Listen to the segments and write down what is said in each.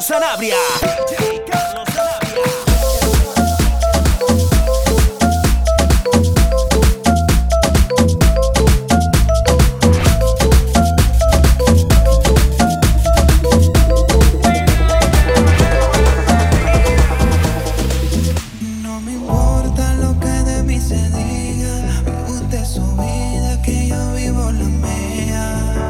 Sanabria, no me importa lo que de mí se diga, me gusta su vida, que yo vivo la mía.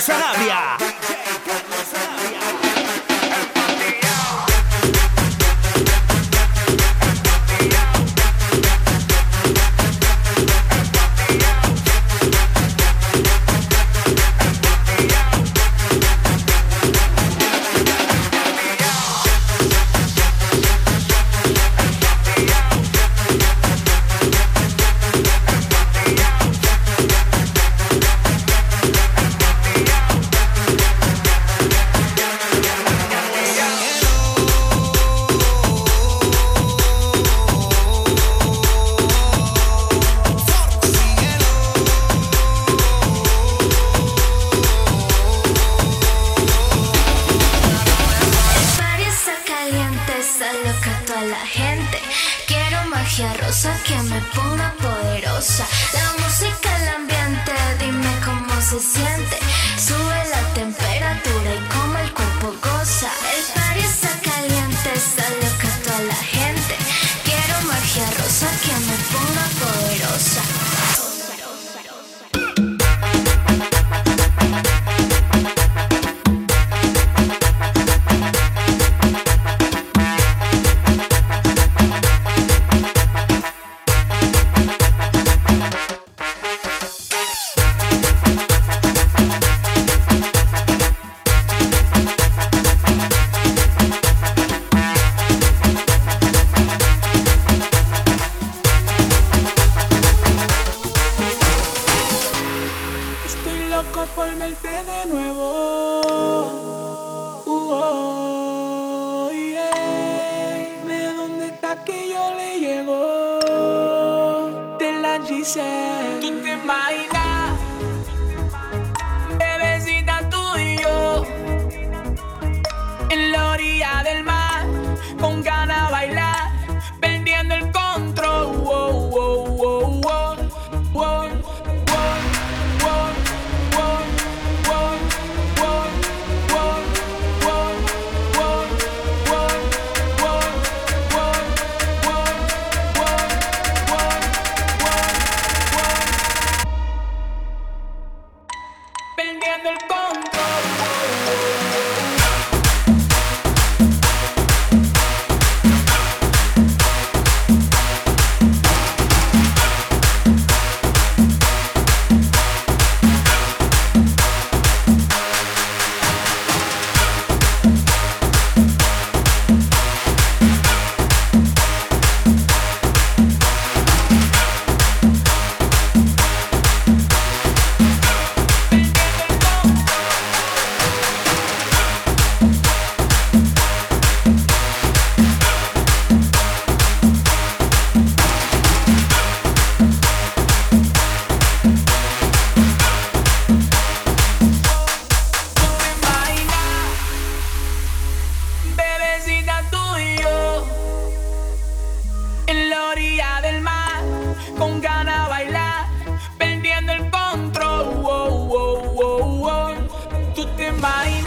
Sarabia. la gente. Quiero magia rosa que me ponga poderosa. La música, el ambiente, dime cómo se siente. Sube la temperatura y como el cuerpo goza. Giselle. Tú te imaginas, bebecita tú y yo, en la orilla del mar, con ganas bailar. Que imaginar.